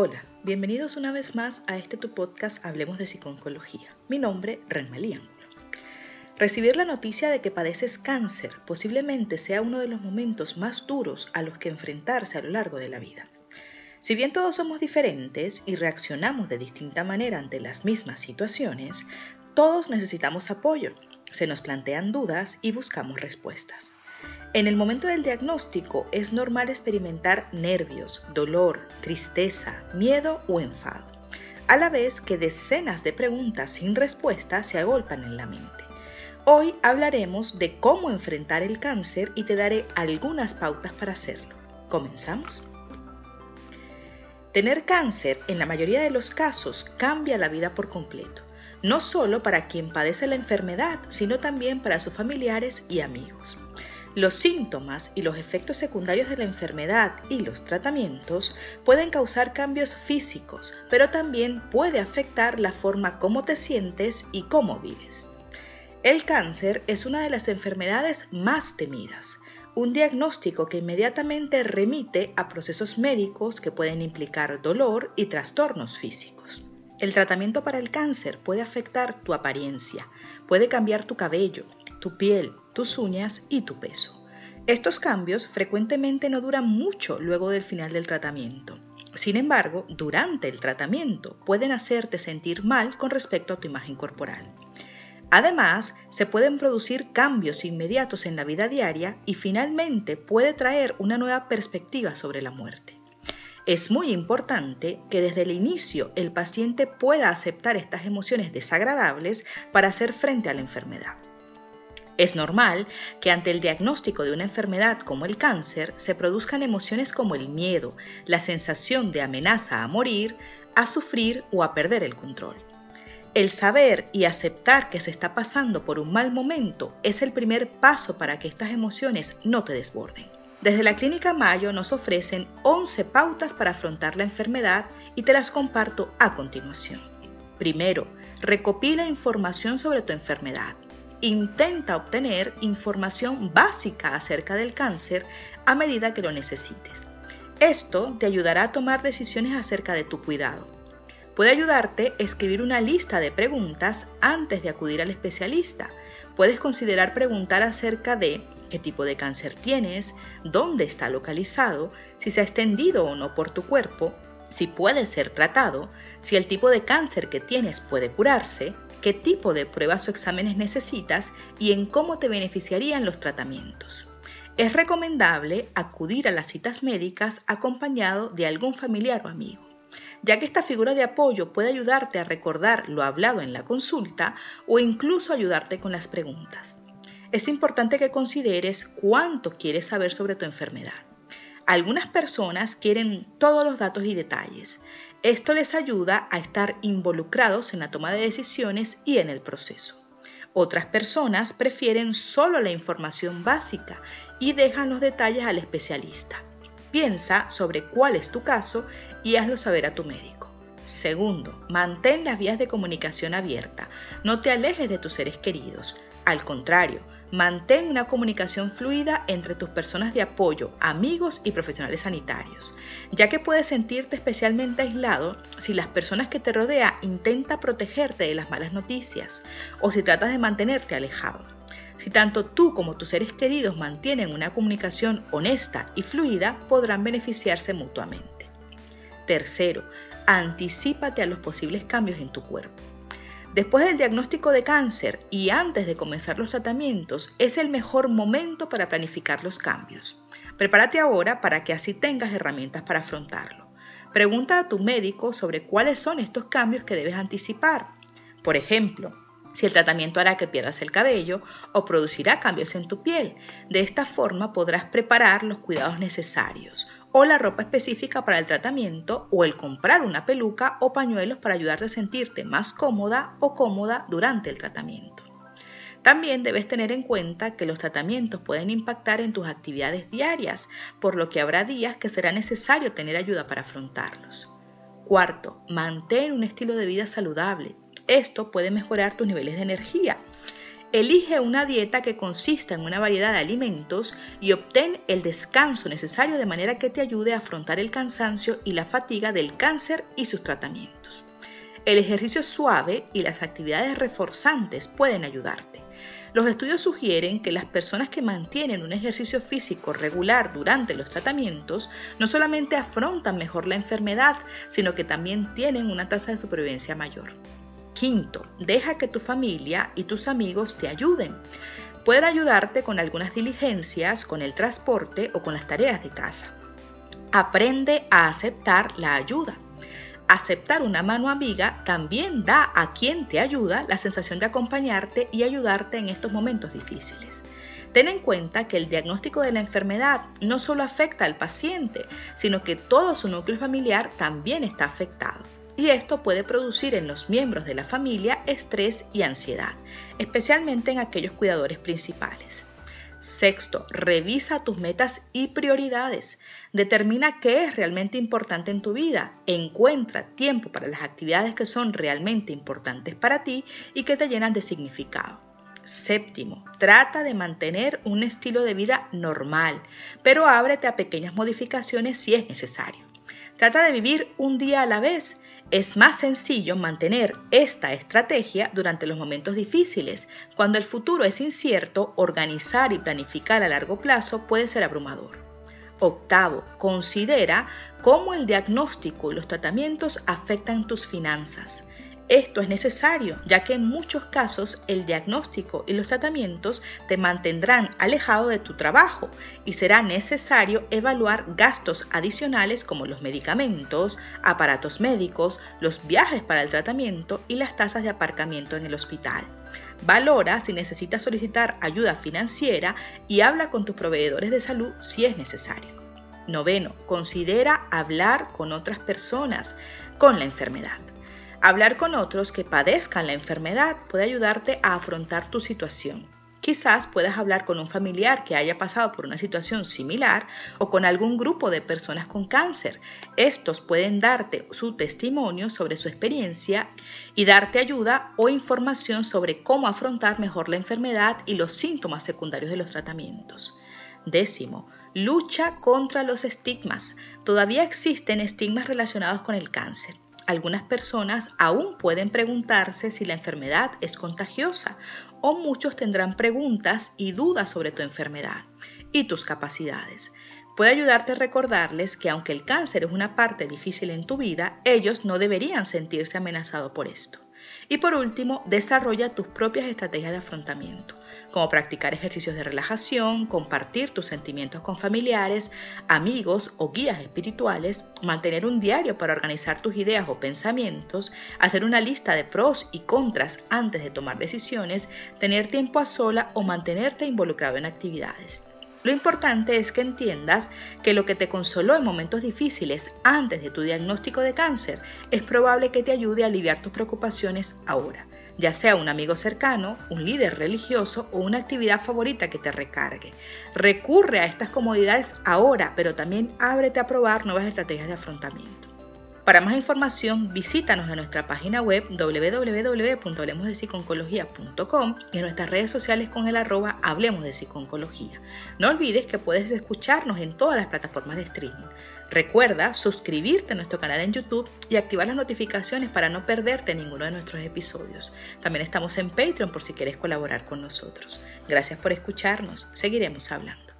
Hola, bienvenidos una vez más a este tu podcast Hablemos de Psiconcología. Mi nombre, Renmalí Ángulo. Recibir la noticia de que padeces cáncer posiblemente sea uno de los momentos más duros a los que enfrentarse a lo largo de la vida. Si bien todos somos diferentes y reaccionamos de distinta manera ante las mismas situaciones, todos necesitamos apoyo, se nos plantean dudas y buscamos respuestas. En el momento del diagnóstico es normal experimentar nervios, dolor, tristeza, miedo o enfado, a la vez que decenas de preguntas sin respuesta se agolpan en la mente. Hoy hablaremos de cómo enfrentar el cáncer y te daré algunas pautas para hacerlo. ¿Comenzamos? Tener cáncer en la mayoría de los casos cambia la vida por completo, no solo para quien padece la enfermedad, sino también para sus familiares y amigos. Los síntomas y los efectos secundarios de la enfermedad y los tratamientos pueden causar cambios físicos, pero también puede afectar la forma como te sientes y cómo vives. El cáncer es una de las enfermedades más temidas, un diagnóstico que inmediatamente remite a procesos médicos que pueden implicar dolor y trastornos físicos. El tratamiento para el cáncer puede afectar tu apariencia, puede cambiar tu cabello, tu piel, tus uñas y tu peso. Estos cambios frecuentemente no duran mucho luego del final del tratamiento. Sin embargo, durante el tratamiento pueden hacerte sentir mal con respecto a tu imagen corporal. Además, se pueden producir cambios inmediatos en la vida diaria y finalmente puede traer una nueva perspectiva sobre la muerte. Es muy importante que desde el inicio el paciente pueda aceptar estas emociones desagradables para hacer frente a la enfermedad. Es normal que ante el diagnóstico de una enfermedad como el cáncer se produzcan emociones como el miedo, la sensación de amenaza a morir, a sufrir o a perder el control. El saber y aceptar que se está pasando por un mal momento es el primer paso para que estas emociones no te desborden. Desde la Clínica Mayo nos ofrecen 11 pautas para afrontar la enfermedad y te las comparto a continuación. Primero, recopila información sobre tu enfermedad intenta obtener información básica acerca del cáncer a medida que lo necesites. Esto te ayudará a tomar decisiones acerca de tu cuidado. Puede ayudarte a escribir una lista de preguntas antes de acudir al especialista. Puedes considerar preguntar acerca de qué tipo de cáncer tienes, dónde está localizado, si se ha extendido o no por tu cuerpo, si puede ser tratado, si el tipo de cáncer que tienes puede curarse, qué tipo de pruebas o exámenes necesitas y en cómo te beneficiarían los tratamientos. Es recomendable acudir a las citas médicas acompañado de algún familiar o amigo, ya que esta figura de apoyo puede ayudarte a recordar lo hablado en la consulta o incluso ayudarte con las preguntas. Es importante que consideres cuánto quieres saber sobre tu enfermedad. Algunas personas quieren todos los datos y detalles, esto les ayuda a estar involucrados en la toma de decisiones y en el proceso. Otras personas prefieren solo la información básica y dejan los detalles al especialista. Piensa sobre cuál es tu caso y hazlo saber a tu médico. Segundo, mantén las vías de comunicación abiertas. No te alejes de tus seres queridos. Al contrario, mantén una comunicación fluida entre tus personas de apoyo, amigos y profesionales sanitarios, ya que puedes sentirte especialmente aislado si las personas que te rodean intentan protegerte de las malas noticias o si tratas de mantenerte alejado. Si tanto tú como tus seres queridos mantienen una comunicación honesta y fluida, podrán beneficiarse mutuamente. Tercero, anticípate a los posibles cambios en tu cuerpo. Después del diagnóstico de cáncer y antes de comenzar los tratamientos es el mejor momento para planificar los cambios. Prepárate ahora para que así tengas herramientas para afrontarlo. Pregunta a tu médico sobre cuáles son estos cambios que debes anticipar. Por ejemplo, si el tratamiento hará que pierdas el cabello o producirá cambios en tu piel. De esta forma podrás preparar los cuidados necesarios o la ropa específica para el tratamiento o el comprar una peluca o pañuelos para ayudarte a sentirte más cómoda o cómoda durante el tratamiento. También debes tener en cuenta que los tratamientos pueden impactar en tus actividades diarias, por lo que habrá días que será necesario tener ayuda para afrontarlos. Cuarto, mantén un estilo de vida saludable. Esto puede mejorar tus niveles de energía. Elige una dieta que consista en una variedad de alimentos y obtén el descanso necesario de manera que te ayude a afrontar el cansancio y la fatiga del cáncer y sus tratamientos. El ejercicio suave y las actividades reforzantes pueden ayudarte. Los estudios sugieren que las personas que mantienen un ejercicio físico regular durante los tratamientos no solamente afrontan mejor la enfermedad, sino que también tienen una tasa de supervivencia mayor. Quinto, deja que tu familia y tus amigos te ayuden. Pueden ayudarte con algunas diligencias, con el transporte o con las tareas de casa. Aprende a aceptar la ayuda. Aceptar una mano amiga también da a quien te ayuda la sensación de acompañarte y ayudarte en estos momentos difíciles. Ten en cuenta que el diagnóstico de la enfermedad no solo afecta al paciente, sino que todo su núcleo familiar también está afectado y esto puede producir en los miembros de la familia estrés y ansiedad, especialmente en aquellos cuidadores principales. Sexto, revisa tus metas y prioridades. Determina qué es realmente importante en tu vida. Encuentra tiempo para las actividades que son realmente importantes para ti y que te llenan de significado. Séptimo, trata de mantener un estilo de vida normal, pero ábrete a pequeñas modificaciones si es necesario. Trata de vivir un día a la vez es más sencillo mantener esta estrategia durante los momentos difíciles. Cuando el futuro es incierto, organizar y planificar a largo plazo puede ser abrumador. Octavo, considera cómo el diagnóstico y los tratamientos afectan tus finanzas. Esto es necesario, ya que en muchos casos el diagnóstico y los tratamientos te mantendrán alejado de tu trabajo y será necesario evaluar gastos adicionales como los medicamentos, aparatos médicos, los viajes para el tratamiento y las tasas de aparcamiento en el hospital. Valora si necesitas solicitar ayuda financiera y habla con tus proveedores de salud si es necesario. Noveno, considera hablar con otras personas con la enfermedad. Hablar con otros que padezcan la enfermedad puede ayudarte a afrontar tu situación. Quizás puedas hablar con un familiar que haya pasado por una situación similar o con algún grupo de personas con cáncer. Estos pueden darte su testimonio sobre su experiencia y darte ayuda o información sobre cómo afrontar mejor la enfermedad y los síntomas secundarios de los tratamientos. Décimo, lucha contra los estigmas. Todavía existen estigmas relacionados con el cáncer algunas personas aún pueden preguntarse si la enfermedad es contagiosa o muchos tendrán preguntas y dudas sobre tu enfermedad y tus capacidades. Puede ayudarte a recordarles que aunque el cáncer es una parte difícil en tu vida, ellos no deberían sentirse amenazados por esto. Y por último, desarrolla tus propias estrategias de afrontamiento, como practicar ejercicios de relajación, compartir tus sentimientos con familiares, amigos o guías espirituales, mantener un diario para organizar tus ideas o pensamientos, hacer una lista de pros y contras antes de tomar decisiones, tener tiempo a sola o mantenerte involucrado en actividades. Lo importante es que entiendas que lo que te consoló en momentos difíciles antes de tu diagnóstico de cáncer es probable que te ayude a aliviar tus preocupaciones ahora, ya sea un amigo cercano, un líder religioso o una actividad favorita que te recargue. Recurre a estas comodidades ahora, pero también ábrete a probar nuevas estrategias de afrontamiento. Para más información, visítanos en nuestra página web www.hablemosdepsiconcología.com y en nuestras redes sociales con el arroba Hablemos de Psiconcología. No olvides que puedes escucharnos en todas las plataformas de streaming. Recuerda suscribirte a nuestro canal en YouTube y activar las notificaciones para no perderte ninguno de nuestros episodios. También estamos en Patreon por si quieres colaborar con nosotros. Gracias por escucharnos. Seguiremos hablando.